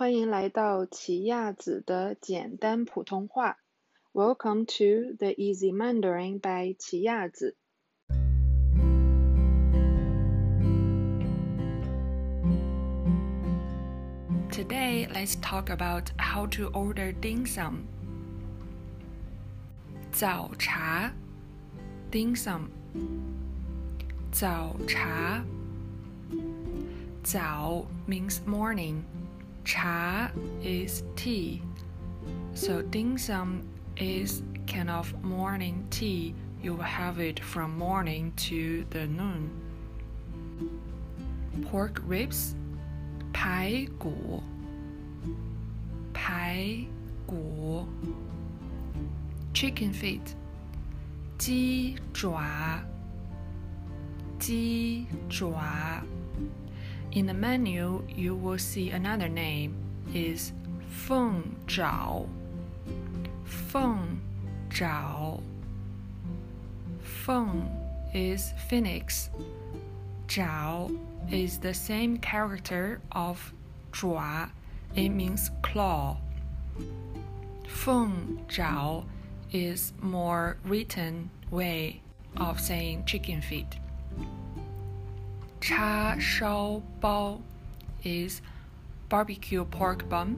欢迎来到奇亚籽的简单普通话。Welcome to the Easy Mandarin by 奇亚籽。Today, let's talk about how to order dim sum. 早茶，dim sum。早茶，早 means morning. Cha is tea. So dim sum is kind of morning tea. You will have it from morning to the noon. Pork ribs, 排骨，排骨。Chicken feet, 鸡爪，鸡爪。 In the menu, you will see another name is Feng Zhao. Feng Zhao. Feng is phoenix. Zhao is the same character of zhua. It means claw. Feng Zhao is more written way of saying chicken feet. Cha Shao Bao is barbecue pork bun.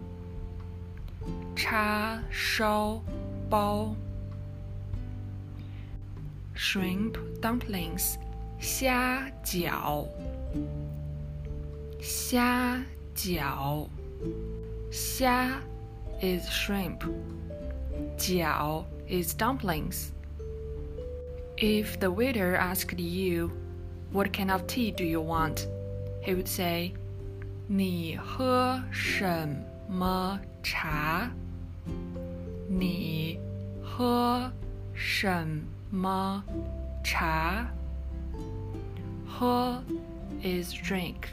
Cha Shao Bao. Shrimp dumplings. Xia Jiao. Xia Jiao. Xia is shrimp. Jiao is dumplings. If the waiter asked you, what kind of tea do you want? He would say, 你喝什么茶？你喝什么茶？喝 is drink.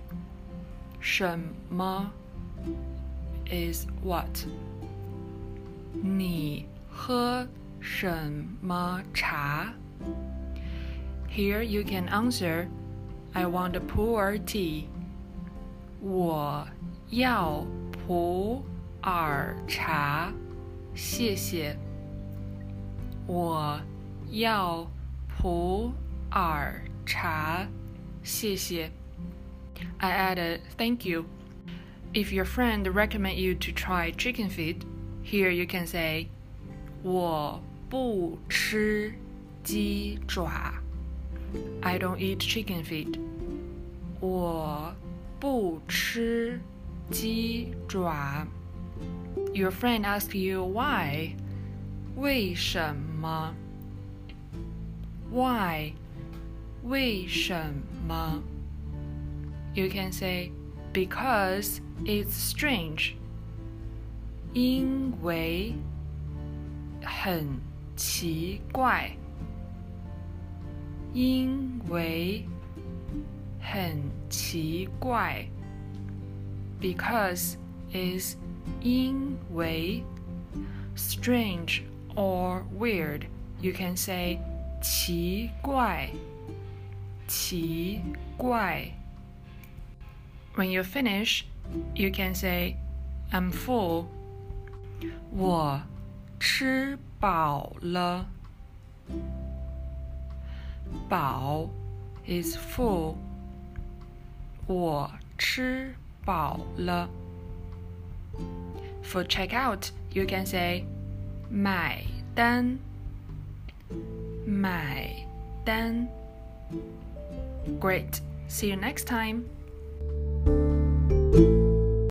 什么 is what? 你喝什么茶？here you can answer, I want to Pu'er tea. 我要普洱茶，谢谢。我要普洱茶，谢谢。I added thank you. If your friend recommend you to try chicken feet, here you can say 我不吃鸡爪。I don't eat chicken feet. 我不吃鸡爪。Your friend asks you why. 为什么？Why? 为什么？You can say because it's strange. 因为很奇怪。 因为很奇怪，because is 因为 strange or weird. You can say 奇怪，奇怪。When you finish, you can say I'm full. 我吃饱了。 饱 is full. 我吃饱了。For checkout, you can say 买单。买单。Great. See you next time.